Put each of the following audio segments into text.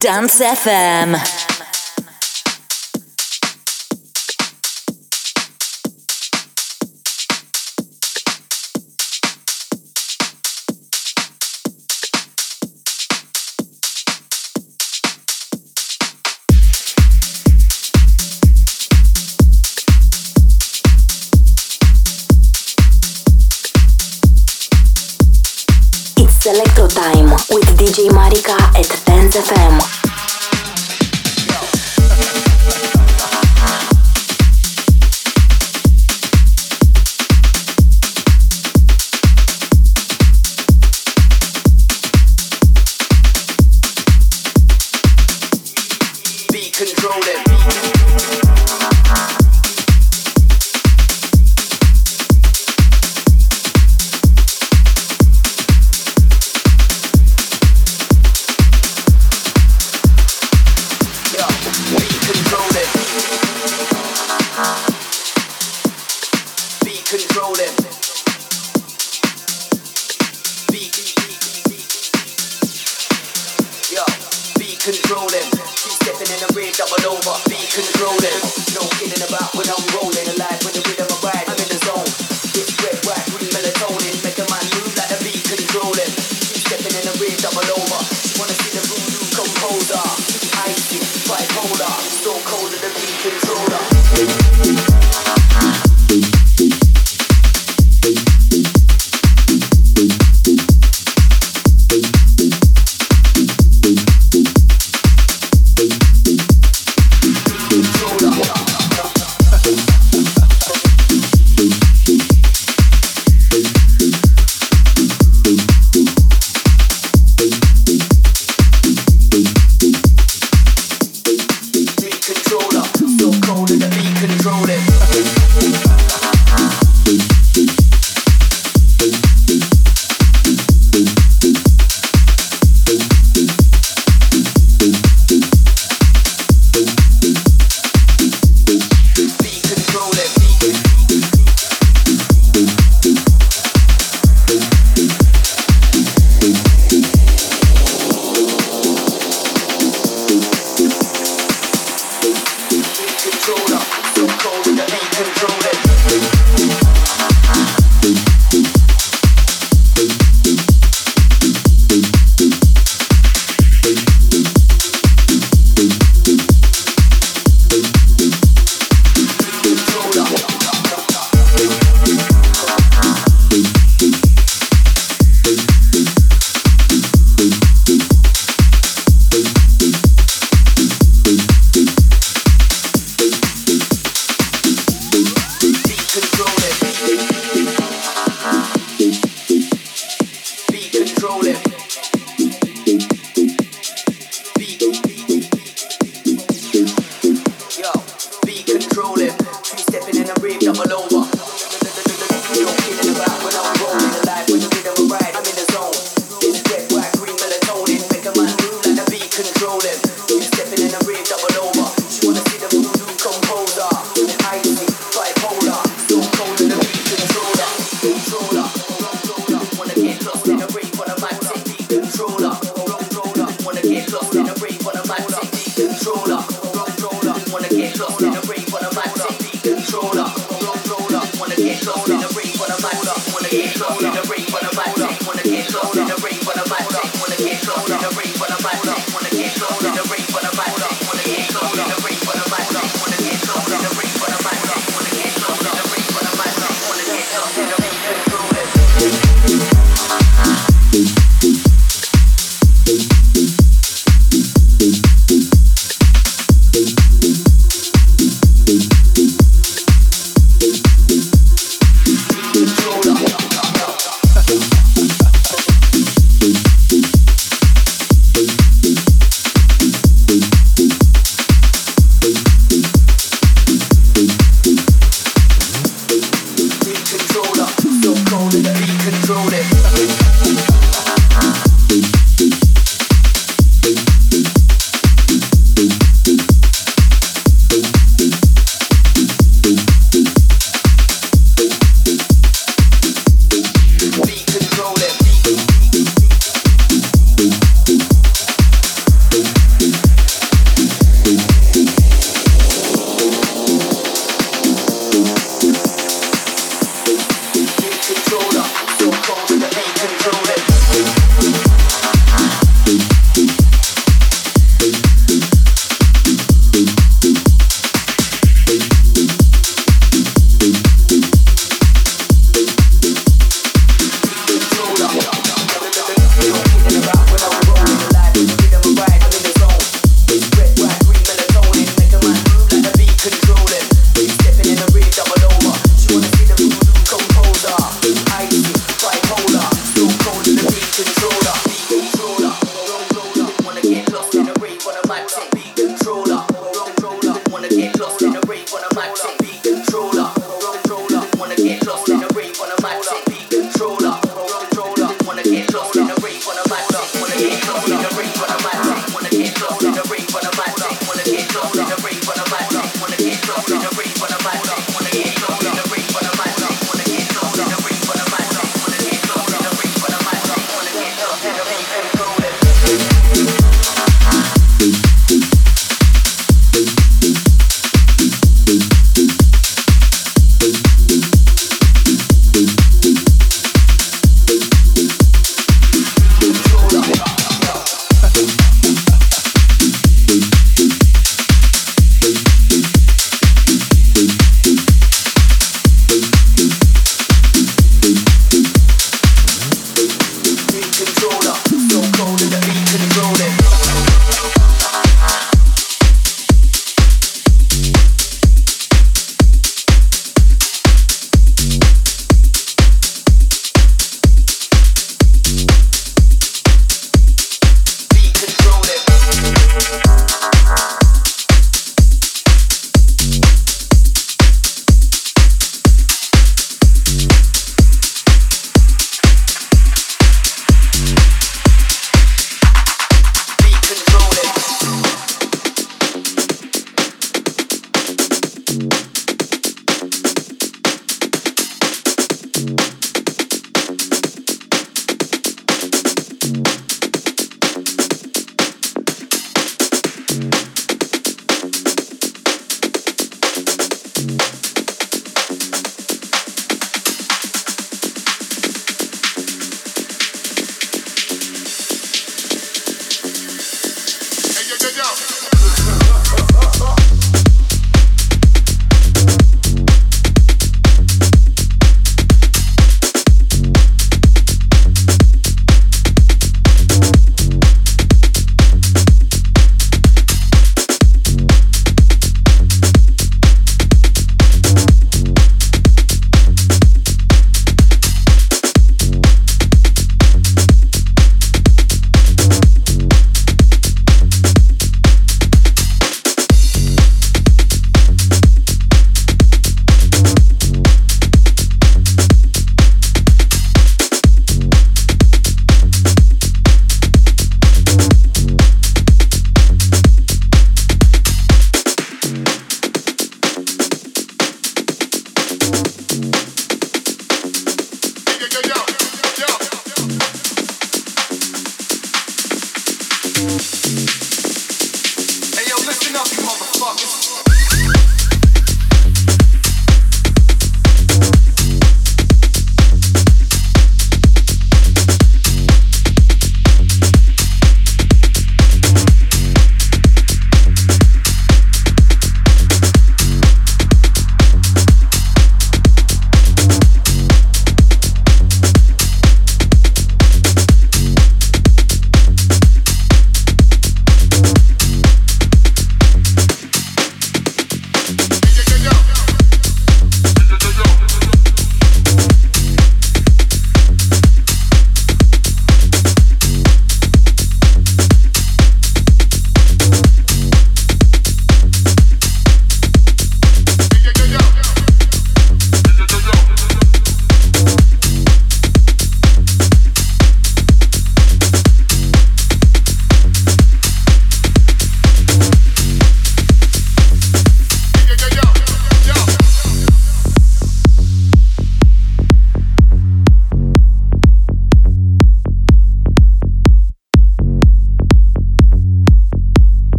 Dance FM. Electro Time with DJ Marika at Dance FM.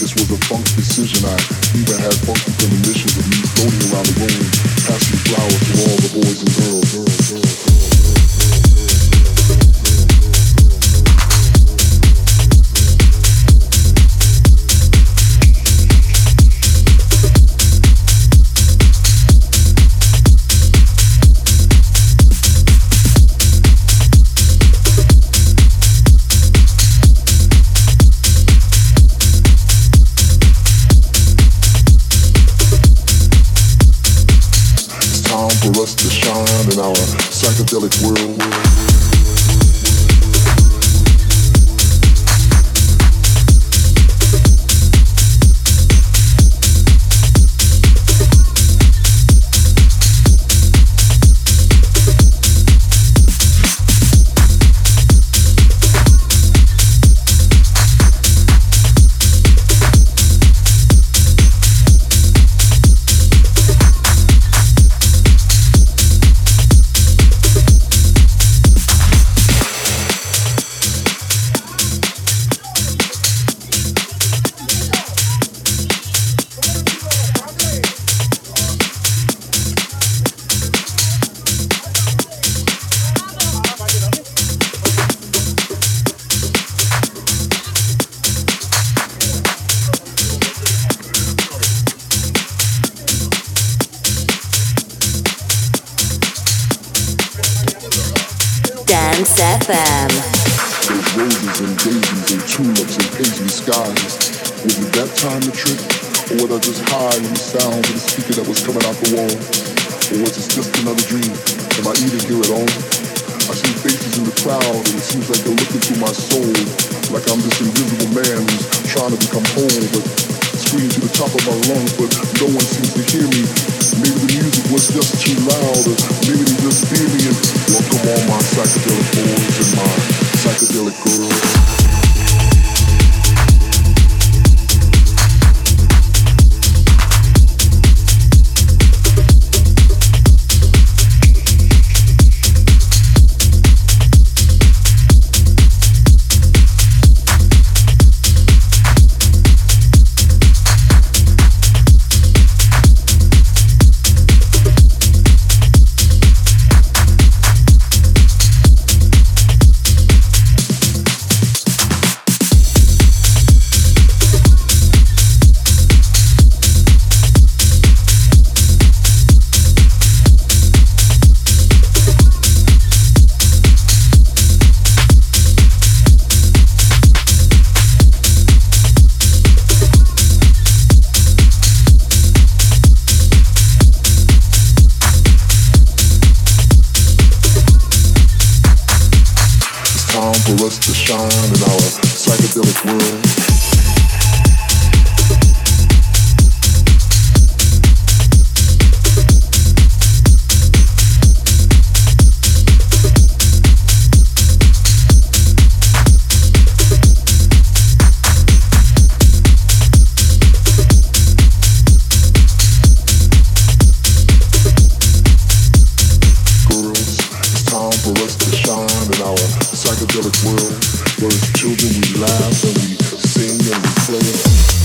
This was a funk decision. I even had funky premonitions of me floating around the room, passing flowers to all the boys and girls. girls, girls, girls. was high in sound of the speaker that was coming out the wall? Or was it just another dream? Am I even here at all? I see faces in the crowd and it seems like they're looking through my soul like I'm this invisible man who's trying to become whole but screaming to the top of my lungs but no one seems to hear me. Maybe the music was just too loud or maybe they just fear me and welcome all my psychedelic boys and my psychedelic girls. in our psychedelic world where as children we laugh and we sing and we play.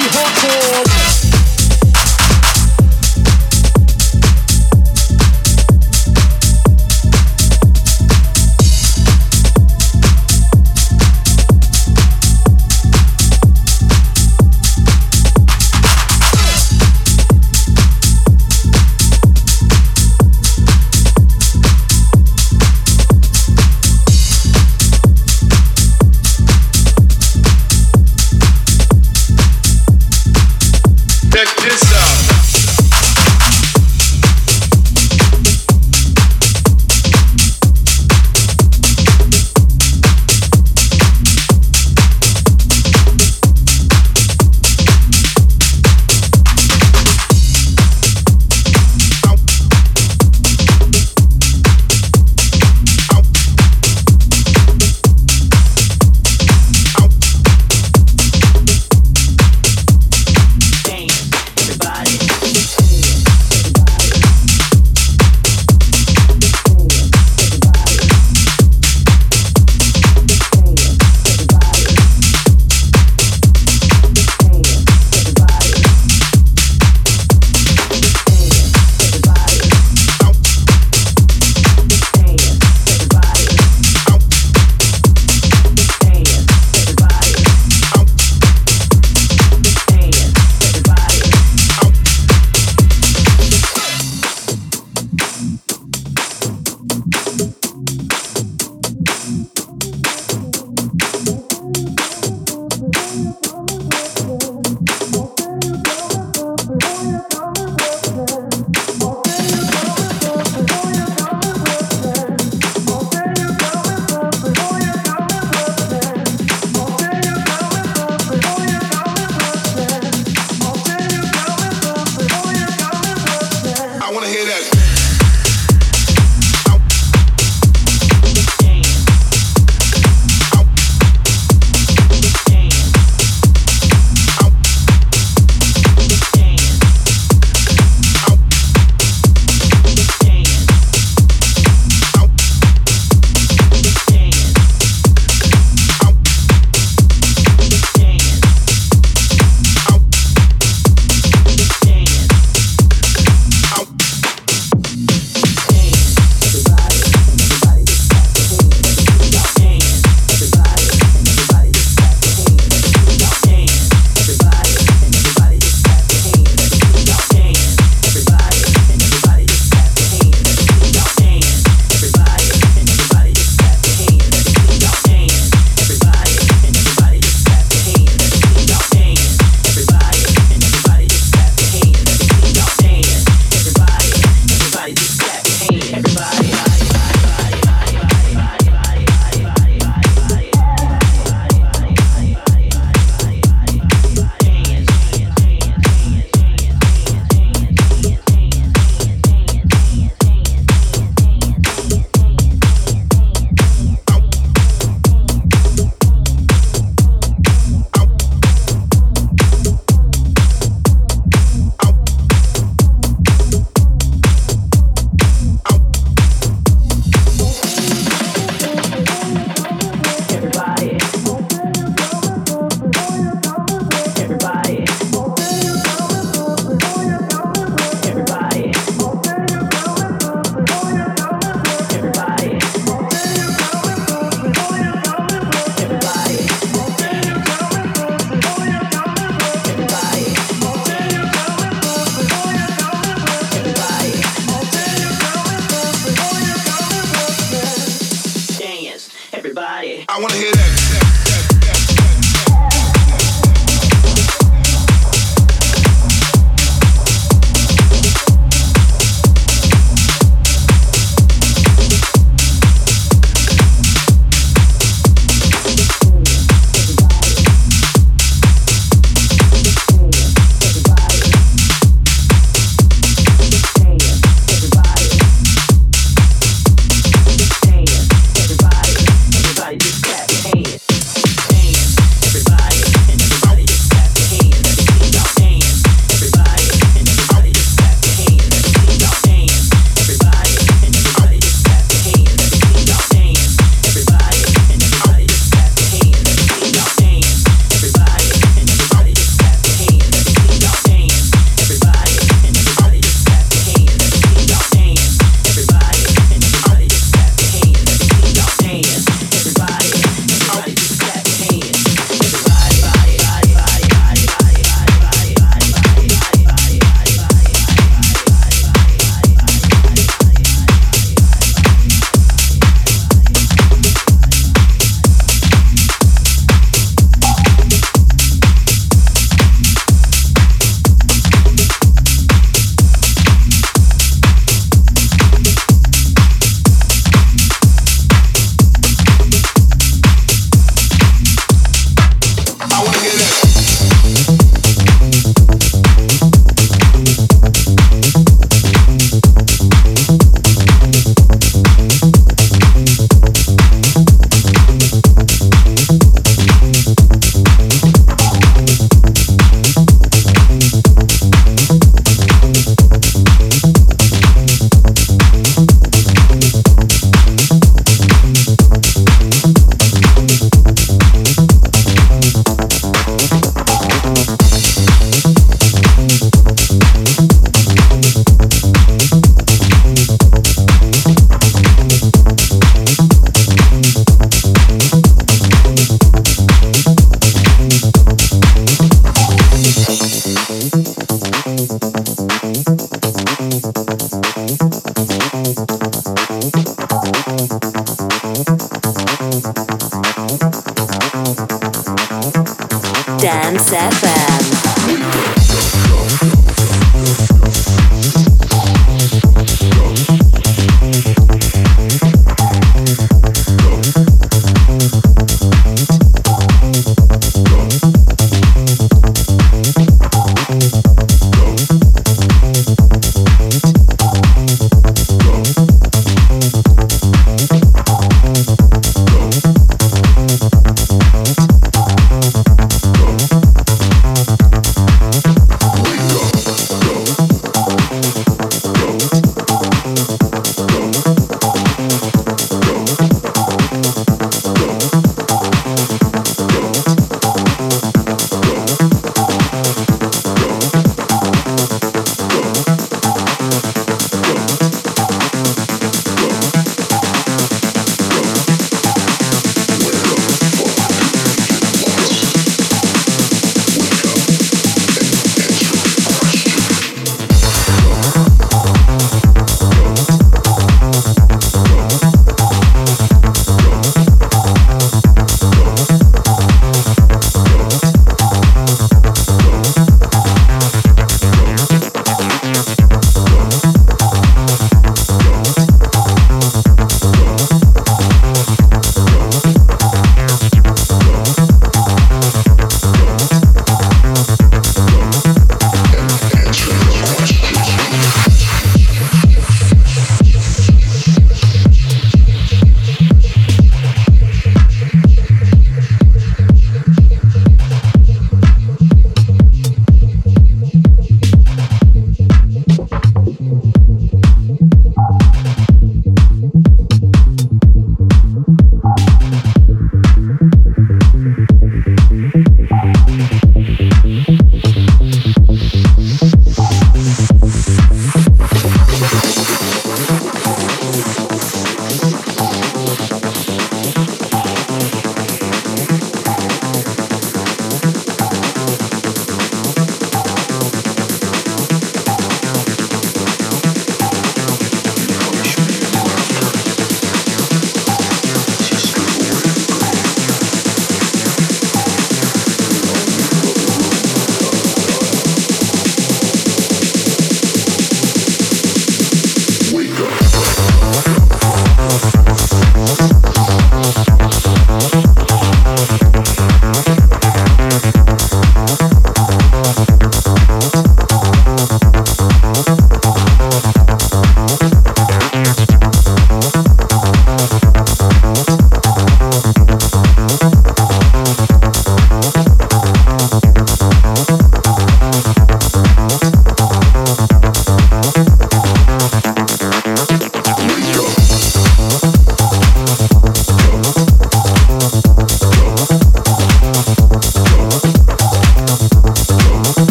be hardcore.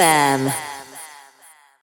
FM.